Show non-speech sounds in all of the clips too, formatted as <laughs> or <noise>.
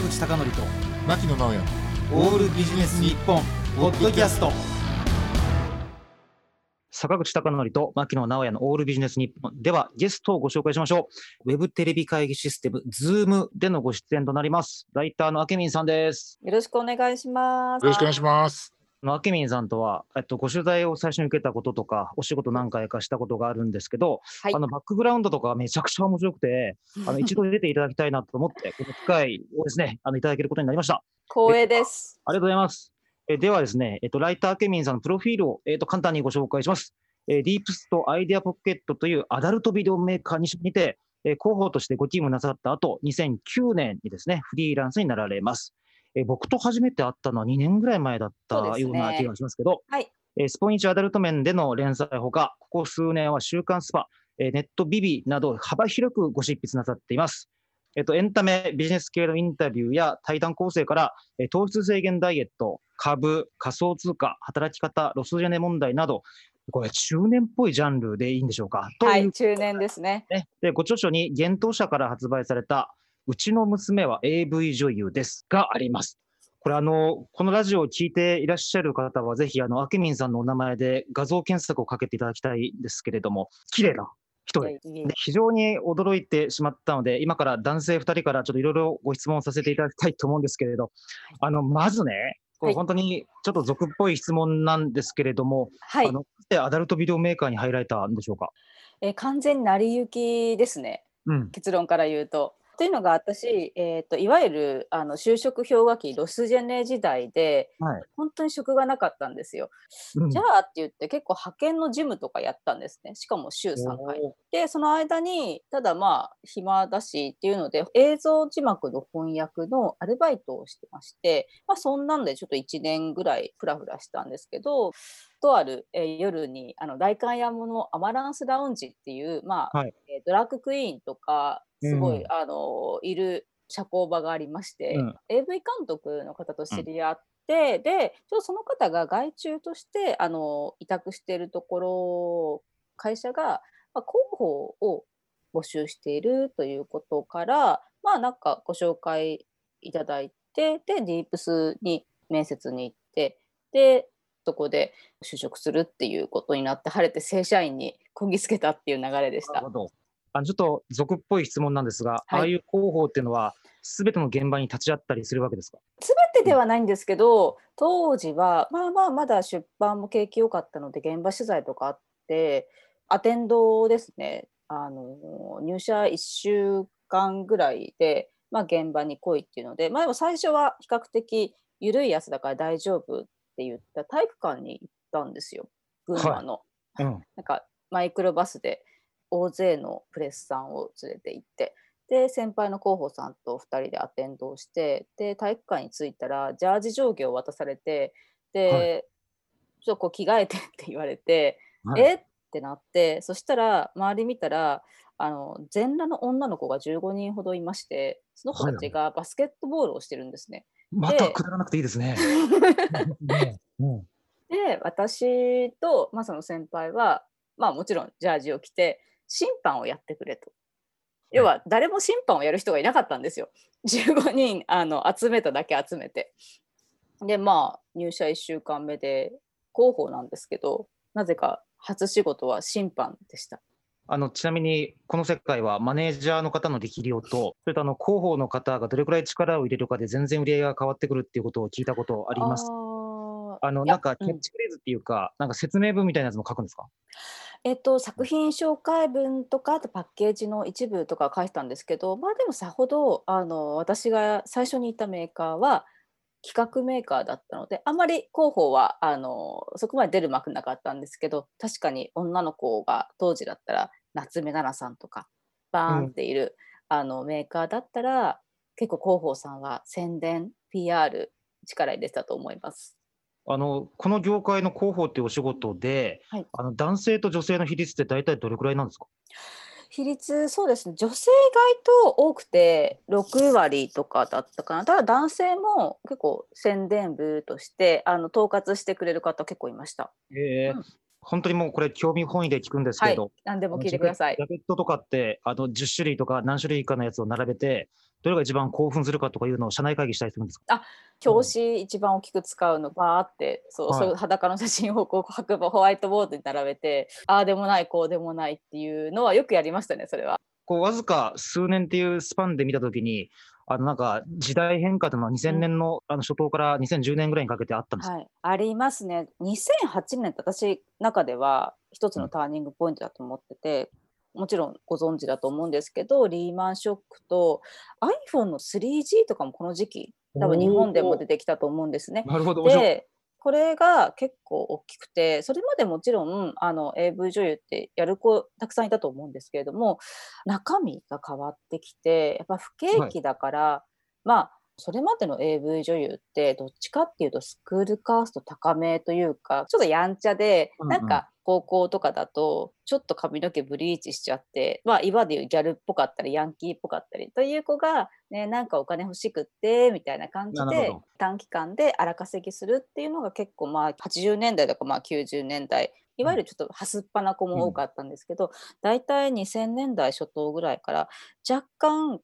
坂口孝則と牧野直哉オールビジネス日本ポッドキャスト坂口孝則と牧野直哉のオールビジネス日本ではゲストをご紹介しましょう。ウェブテレビ会議システム、ズームでのご出演となります。ライターのあけみんさんです。よろしくお願いします。よろしくお願いしますあのあけみんさんとは、えっと、ご取材を最初に受けたこととか、お仕事何回かしたことがあるんですけど、はいあのバックグラウンドとかめちゃくちゃ面白くて、あの一度出ていただきたいなと思って、<laughs> この機会をですね、あのいただけることになりました。光栄です。ありがとうございます。えではですね、えっと、ライターあけみんさんのプロフィールを、えっと、簡単にご紹介します。えーディープスとアイデアポケットというアダルトビデオメーカーににて、えー広報としてご勤務なさった後、2009年にですね、フリーランスになられます。えー僕と初めて会ったのは2年ぐらい前だったような気がしますけど、はいえースポニチアダルト面での連載ほか、ここ数年は週刊スパ、えーネットビビなど幅広くご執筆なさっています。えっと、エンタメ、ビジネス系のインタビューや対談構成から、えー糖質制限ダイエット、株、仮想通貨、働き方、ロスジェネ問題など、これ、中年っぽいジャンルでいいんでしょうか？とはいい、中年ですね。ね、でご著書に、幻冬社から発売された、うちの娘は AV 女優ですがあります。これあの、このラジオを聞いていらっしゃる方は、ぜひ、あの、あけみんさんのお名前で画像検索をかけていただきたいんですけれども、綺麗な人で、非常に驚いてしまったので、今から男性2人からちょっといろいろご質問させていただきたいと思うんですけれど、あのまずね、これはい本当にちょっと俗っぽい質問なんですけれども、はいあの、アダルトビデオメーカーに入られたんでしょうか？えー完全に成り行きですね。うん。結論から言うと。というのが私、えー、といわゆるあの就職氷河期ロスジェネ時代ではい。本当に職がなかったんですよ。うんじゃあって言って結構派遣のジムとかやったんですね。しかも週3回。でその間にただまあ暇だしっていうので映像字幕の翻訳のアルバイトをしてまして、まあ、そんなんでちょっと1年ぐらいフラフラしたんですけどとある、えー夜にあの代官山のアマランスラウンジっていう、まあはいえードラッグクイーンとかすごい、うんあのいる社交場がありまして、うん AV 監督の方と知り合って、でちょその方が外注としてあの委託しているところ会社が、まあ、広報を募集しているということからまあなんかご紹介いただいてでディープスに面接に行ってでそこで就職するっていうことになって晴れて正社員にこぎつけたっていう流れでしたなるほ。ど。あのちょっと俗っぽい質問なんですが、はいああいう広報っていうのは、すべての現場に立ち会ったりするわけですか？全てではないんですけど当時はまあまあまだ出版も景気良かったので現場取材とかあってアテンドですねあの入社1週間ぐらいで、まあ、現場に来いっていうので、まあ、でも最初は比較的緩いやつだから大丈夫って言った体育館に行ったんですよ群馬の。うん。なんかマイクロバスで大勢のプレスさんを連れて行ってで先輩の候補さんと2人でアテンドをしてで体育館に着いたらジャージ上下を渡されてで、はちょっとこう着替えてって言われて、はい。え？ってなってそしたら周り見たらあの全裸の女の子が15人ほどいましてその子たちがバスケットボールをしてるんですね。またくだらなくていいですね。ね。<laughs> <laughs> うん。で私と、まあ、その先輩は、まあ、もちろんジャージを着て審判をやってくれと。要は誰も審判をやる人がいなかったんですよ。15人あの集めただけ集めて。でまあ入社1週間目で広報なんですけどなぜか初仕事は審判でした。あのちなみに、この世界はマネージャーの方の力量と、それとあの広報の方がどれくらい力を入れるかで全然売り上げが変わってくるっていうことを聞いたことあります。あのなんかキャッチフレーズっていうか、なんか説明文みたいなやつも書くんですか？えっと、作品紹介文とかあとパッケージの一部とか書いてたんですけどまあでもさほどあの私が最初にいたメーカーは企画メーカーだったのであまり広報はあのそこまで出る幕なかったんですけど確かに女の子が当時だったら夏目奈々さんとかバーンっている、あのメーカーだったら結構広報さんは宣伝 PR 力入れてたと思います。あのこの業界の広報っていうお仕事で、はい。あの男性と女性の比率って大体どれくらいなんですか？比率そうですね。女性意外と多くて6割とかだったかな。ただ男性も結構宣伝部としてあの統括してくれる方結構いました。ええうん。本当にもうこれ興味本位で聞くんですはい。けど、何でも聞いてください。ジャケジャケットとかってあの10種類とか何種類かのやつを並べてどれが一番興奮するかとかいうのを社内会議したりするんですか？表紙一番大きく使うのバーってそう、はい。そう裸の写真をこう白板ホワイトボードに並べてああでもないこうでもないっていうのはよくやりましたねそれは。こうわずか数年っていうスパンで見たときに、あのなんか時代変化というのは2000年のあの初頭から2010年ぐらいにかけてあったんですか、はい、ありますね。2008年って私中では一つのターニングポイントだと思ってて、もちろんご存知だと思うんですけどリーマンショックと iPhone の 3G とかもこの時期多分日本でも出てきたと思うんですね。なるほど。でこれが結構大きくてそれまでもちろんあの AV 女優ってやる子たくさんいたと思うんですけれども中身が変わってきてやっぱ不景気だから、まあそれまでの AV 女優ってどっちかっていうとスクールカースト高めというかちょっとやんちゃで、うんうんなんか高校とかだとちょっと髪の毛ブリーチしちゃってまあ今でいうギャルっぽかったりヤンキーっぽかったりという子が、ね、なんかお金欲しくってみたいな感じで短期間で荒稼ぎするっていうのが結構まあ80年代とかまあ90年代いわゆるちょっとはすっぱな子も多かったんですけど、大体2000年代初頭ぐらいから若干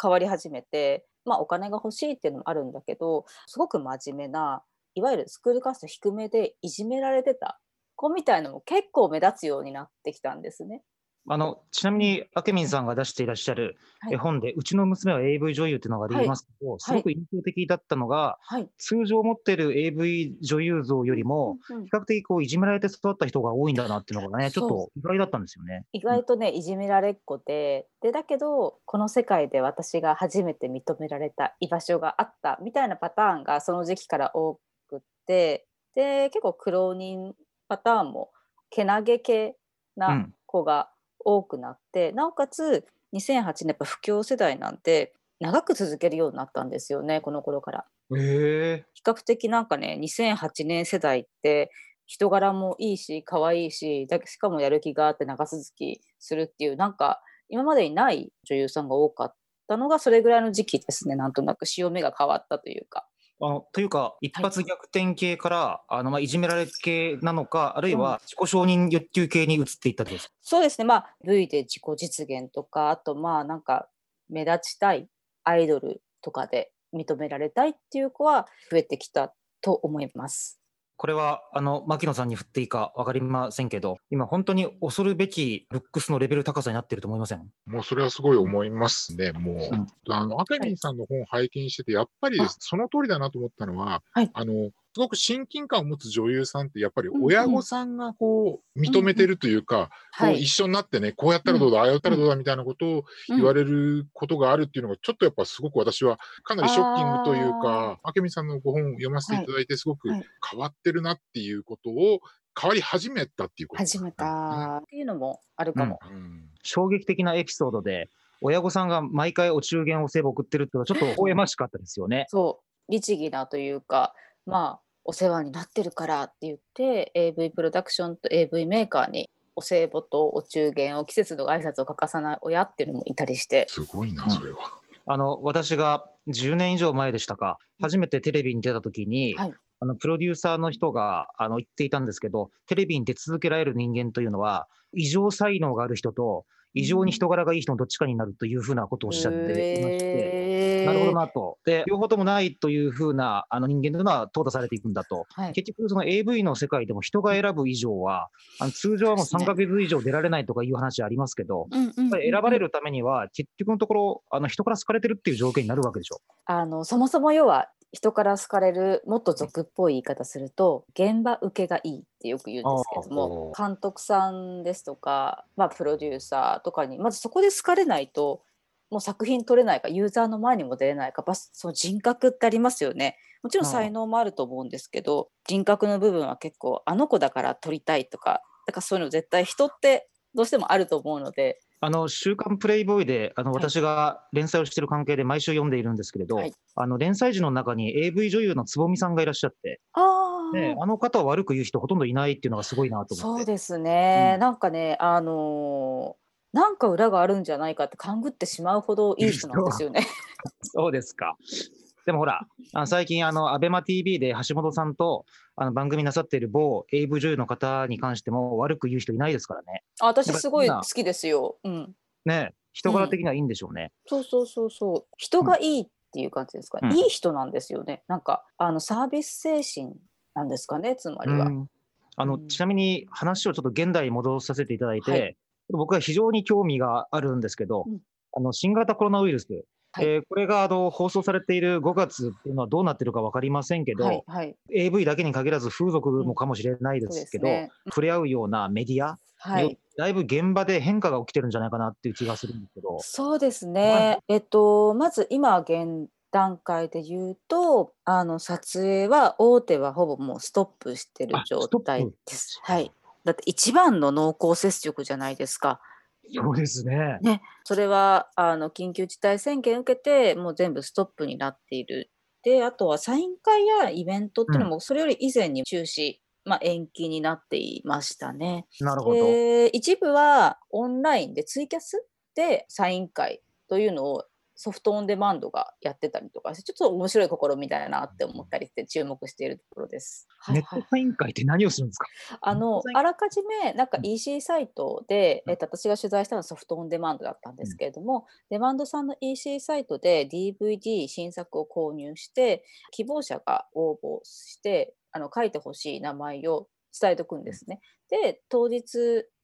変わり始めて、まあ、お金が欲しいっていうのもあるんだけどすごく真面目ないわゆるスクールカースト低めでいじめられてた子みたいのも結構目立つようになってきたんですね。あのちなみに、あけみんさんが出していらっしゃるはい。絵本で、うちの娘は AV 女優っていうのがありますけど、すごく印象的だったのが、はい、通常持ってる AV 女優像よりも、比較的こういじめられて育った人が多いんだなっていうのがね、ちょっと意外だったんですよね。意外とねいじめられっ子ででだけどこの世界で私が初めて認められた居場所があったみたいなパターンがその時期から多くってで結構苦労人パターンもけなげ系うなん子が多くなって、なおかつ2008年やっぱ不況世代なんて長く続けるようになったんですよねこの頃から。へえ比較的なんかね2008年世代って人柄もいいし可愛いしだしかもやる気があって長続きするっていうなんか今までにない女優さんが多かったのがそれぐらいの時期ですねなんとなく潮目が変わったというか。あのというか、一発逆転系から、あのまあいじめられ系なのか、あるいは自己承認欲求系に移っていったってことですか？そうですね。まあ V で自己実現とかあとまあなんか目立ちたいアイドルとかで認められたいっていう子は増えてきたと思います。これはあの牧野さんに振っていいか分かりませんけど、今、本当に恐るべきルックスのレベル高さになってると思いません？もうそれはすごい思いますね。もう、うん。あの、アケミンさんの本を拝見してて、やっぱりその通りだなと思ったのは、はい。あの、すごく親近感を持つ女優さんって、やっぱりうんうん。親御さんがこう、認めてるというか、こう一緒になってね、こうやったらどうだ、ああやったらどうだみたいなことを言われることがあるっていうのが、ちょっとやっぱすごく私はかなりショッキングというか、あけみさんのご本を読ませていただいて、すごくはい。変わってるなっていうことを、変わり始めたっていうことですね。始めたっていうのもあるかも。うん衝撃的なエピソードで、親御さんが毎回お中元を聖母送ってるっていうのは、ちょっと微笑ましかったですよね。そう。律儀なというかまあお世話になってるからって言って AV プロダクションと AV メーカーにお歳暮とお中元を季節の挨拶を欠かさない親っていうのもいたりして。すごいな、うん。それは。あの私が10年以上前でしたか、初めてテレビに出た時に、はい。あのプロデューサーの人があの言っていたんですけど、テレビに出続けられる人間というのは、異常才能がある人と、異常に人柄がいい人のどっちかになるというふうなことをおっしゃっていまして、なるほどなと。で、両方ともないというふうなあの人間というのは淘汰されていくんだと。はい、結局、その AV の世界でも人が選ぶ以上は、あの通常はもう3ヶ月以上出られないとかいう話ありますけど、選ばれるためには、結局のところ、あの人から好かれてるっていう条件になるわけでしょ。あのそもそも要は人から好かれるもっと俗っぽい言い方すると現場受けがいいってよく言うんですけれども監督さんですとか、まあ、プロデューサーとかにまずそこで好かれないともう作品撮れないかユーザーの前にも出れないかその人格ってありますよね。もちろん才能もあると思うんですけど人格の部分は結構あの子だから撮りたいとかだからそういうの絶対人ってどうしてもあると思うのであの週刊プレイボーイであのはい私が連載をしている関係で毎週読んでいるんですけれど、はいあの連載時の中に AV 女優のつぼみさんがいらっしゃって、あね、あの方を悪く言う人ほとんどいないっていうのがすごいなと思って。そうですね、うんなんかねあのーなんか裏があるんじゃないかって勘ぐってしまうほどいい人なんですよね。<laughs> そうですか。でもほら、<laughs> あの最近、あの、アベマ TV で橋本さんとあの番組なさっている某 AV 女優の方に関しても悪く言う人いないですからね。あ私すごい今好きですよ。うん。ね、人柄的にはいいんでしょうね。そうそうそうそう。人がいいっていう感じですか、うん。いい人なんですよね。なんかあのサービス精神なんですかね？つまりは、うん。あのうん。ちなみに話をちょっと現代に戻させていただいて、はい。僕は非常に興味があるんですけど、うん。あの新型コロナウイルス、はい。えーこれがあの放送されている5月っていうのはどうなってるか分かりませんけど、はいはい。AV だけに限らず風俗もかもしれないですけど、ね。触れ合うようなメディア、はい。だいぶ現場で変化が起きてるんじゃないかなっていう気がするんですけど、そうですね、えっとまず今現段階で言うとあの撮影は大手はほぼもうストップしてるあ状態です。はい。だって一番の濃厚接触じゃないですか。そうですね。ね、それはあの緊急事態宣言受けてもう全部ストップになっている。であとはサイン会やイベントっていうのもそれより以前に中止、まあ、延期になっていましたね。なるほど。で一部はオンラインでツイキャスでサイン会というのをソフトオンデマンドがやってたりとかしてちょっと面白い試みだなって思ったりして注目しているところです。はいネはい。ットサイン会って何をするんですか？あのあらかじめなんかうん。EC サイトで、うん。えっと、私が取材したのはソフトオンデマンドだったんですけれども、デマンドさんの EC サイトで DVD 新作を購入して希望者が応募してあの書いてほしい名前を伝えておくんですね。で当日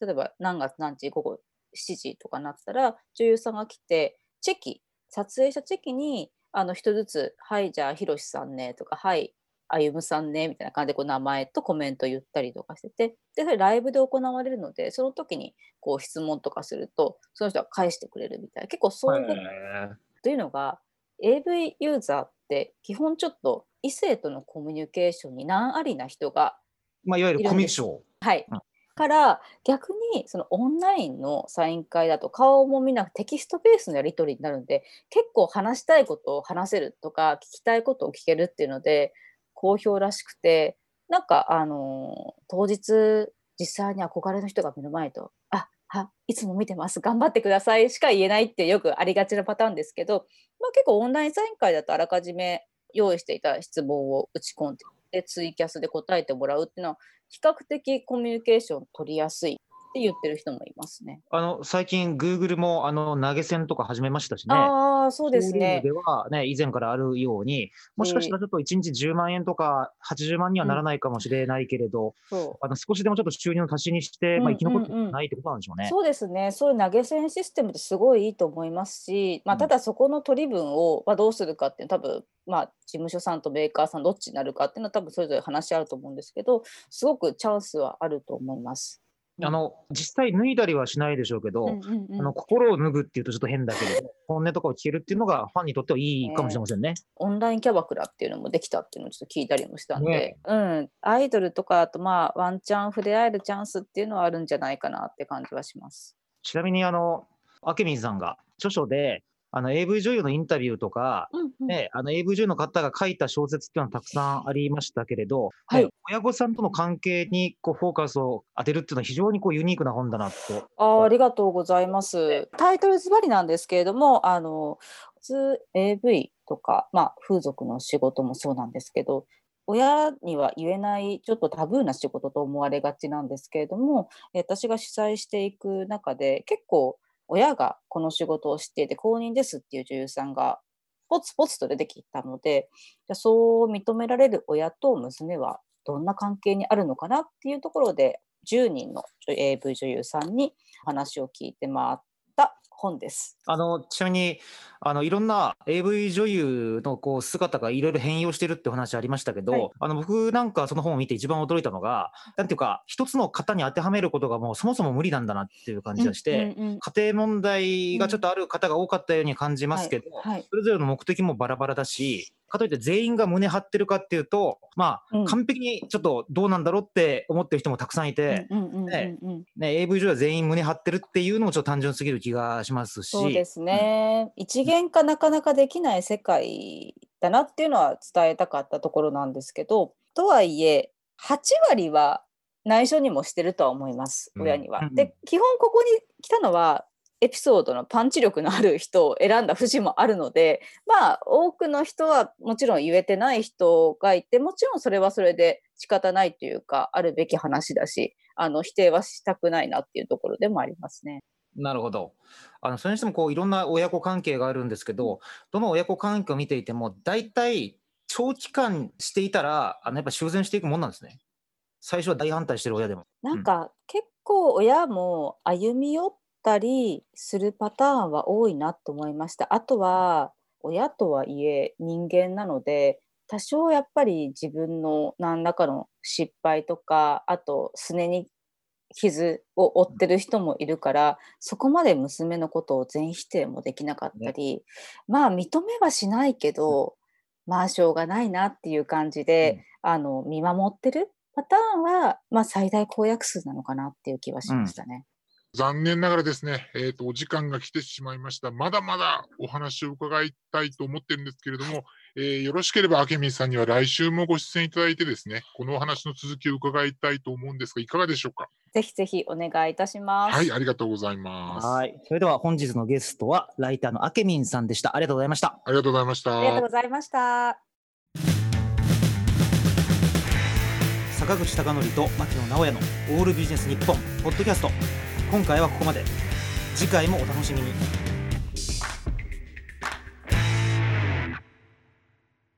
例えば何月何日午後7時とかなったら女優さんが来てチェキ撮影したチェキにあの一人ずつ「はいじゃあひろしさんね」とか「はいあゆむさんねみたいな感じでこう名前とコメント言ったりとかしててでそれライブで行われるのでその時にこう質問とかするとその人が返してくれるみたいな。結構そういうへというのが AV ユーザーって基本ちょっと異性とのコミュニケーションに難ありな人がまあ、いわゆるコミュ障。はい、うんから逆にそのオンラインのサイン会だと顔も見なくテキストベースのやり取りになるんで結構話したいことを話せるとか聞きたいことを聞けるっていうので好評らしくてなんかあの当日実際に憧れの人が目の前と「あはいつも見てます頑張ってください」しか言えないってよくありがちなパターンですけど、まあ、結構オンラインサイン会だとあらかじめ用意していた質問を打ち込んででツイキャスで答えてもらうっていうのは比較的コミュニケーション取りやすい。って言ってる人もいますね。あの最近、グーグルもあの投げ銭とか始めましたしね。ああそうですねム。では、ね、以前からあるように、もしかしたらちょっと1日10万円とか80万にはならないかもしれないけれど、そうあの少しでもちょっと収入の足しにして、まあ、うん生き残ってうんうんないってことなんでしょうね。そうですね、そういう投げ銭システムってすごいいいと思いますし、まあ、うんただそこの取り分を、まあ、どうするかっていうのは多分、まあ、事務所さんとメーカーさんどっちになるかっていうのは多分それぞれ話し合うと思うんですけどすごくチャンスはあると思います。あの実際脱いだりはしないでしょうけど、うんうんうん。あの心を脱ぐっていうとちょっと変だけれど、本音とかを聞けるっていうのがファンにとってはいいかもしれませんね。オンラインキャバクラっていうのもできたっていうのをちょっと聞いたりもしたんで、ね。うん、アイドルとかあとまあワンチャン触れ合えるチャンスっていうのはあるんじゃないかなって感じはします。ちなみにあの明水さんが著書であの AV 女優のインタビューとか、うんうんね、あの AV 女優の方が書いた小説っていうのはたくさんありましたけれど、はいね親御さんとの関係にこうフォーカスを当てるっていうのは非常にこうユニークな本だなと。あーありがとうございます。タイトルズバリなんですけれども、あの普通 AV とか、まあ、風俗の仕事もそうなんですけど、親には言えないちょっとタブーな仕事と思われがちなんですけれども、え私が主催していく中で結構親がこの仕事を知っていて公認ですっていう女優さんがポツポツと出てきたので、じゃそう認められる親と娘はどんな関係にあるのかなっていうところで10人の AV 女優さんに話を聞いて回っ本です。あのちなみにあのいろんな AV 女優のこう姿がいろいろ変容してるってお話ありましたけど、はい。あの僕なんかその本を見て一番驚いたのがなんていうか一つの型に当てはめることがもうそもそも無理なんだなっていう感じがして、うんうん。うん家庭問題がちょっとある方が多かったように感じますけど、はいはい。それぞれの目的もバラバラだしかといって全員が胸張ってるかっていうとまあ、うん。完璧にちょっとどうなんだろうって思ってる人もたくさんいて、うんうんうんうんね AV 女優は全員胸張ってるっていうのもちょっと単純すぎる気がしますし。そうですね、一元化なかなかできない世界だなっていうのは伝えたかったところなんですけどとはいえ8割は内緒にもしてるとは思いますうん。親には。うん。で基本ここに来たのはエピソードのパンチ力のある人を選んだ節もあるのでまあ多くの人はもちろん言えてない人がいてもちろんそれはそれで仕方ないというかあるべき話だしあの否定はしたくないなっていうところでもありますね。なるほど。あのそれにしてもこういろんな親子関係があるんですけど、どの親子関係を見ていても、大体長期間していたら、あのやっぱ修繕していくもんなんですね。最初は大反対してる親でも。なんか、結構親も歩み寄ったりするパターンは多いなと思いました。あとは親とはいえ人間なので多少やっぱり自分の何らかの失敗とかあとすねに傷を負ってる人もいるからそこまで娘のことを全否定もできなかったり、まあ認めはしないけど、まあしょうがないなっていう感じで、あの見守ってるパターンは、まあ、最大公約数なのかなっていう気はしましたね。残念ながらですね、えーと、お時間が来てしまいました。まだまだお話を伺いたいと思ってるんですけれども、えー、よろしければ、明美さんには来週もご出演いただいてですね、このお話の続きを伺いたいと思うんですが、いかがでしょうか？ぜひぜひお願いいたします。はい、ありがとうございます。はい、それでは本日のゲストはライターの明美さんでした。ありがとうございました。ありがとうございました。ありがとうございました。坂口孝則と牧野直哉のオールビジネス日本ポッドキャスト今回はここまで。次回もお楽しみに。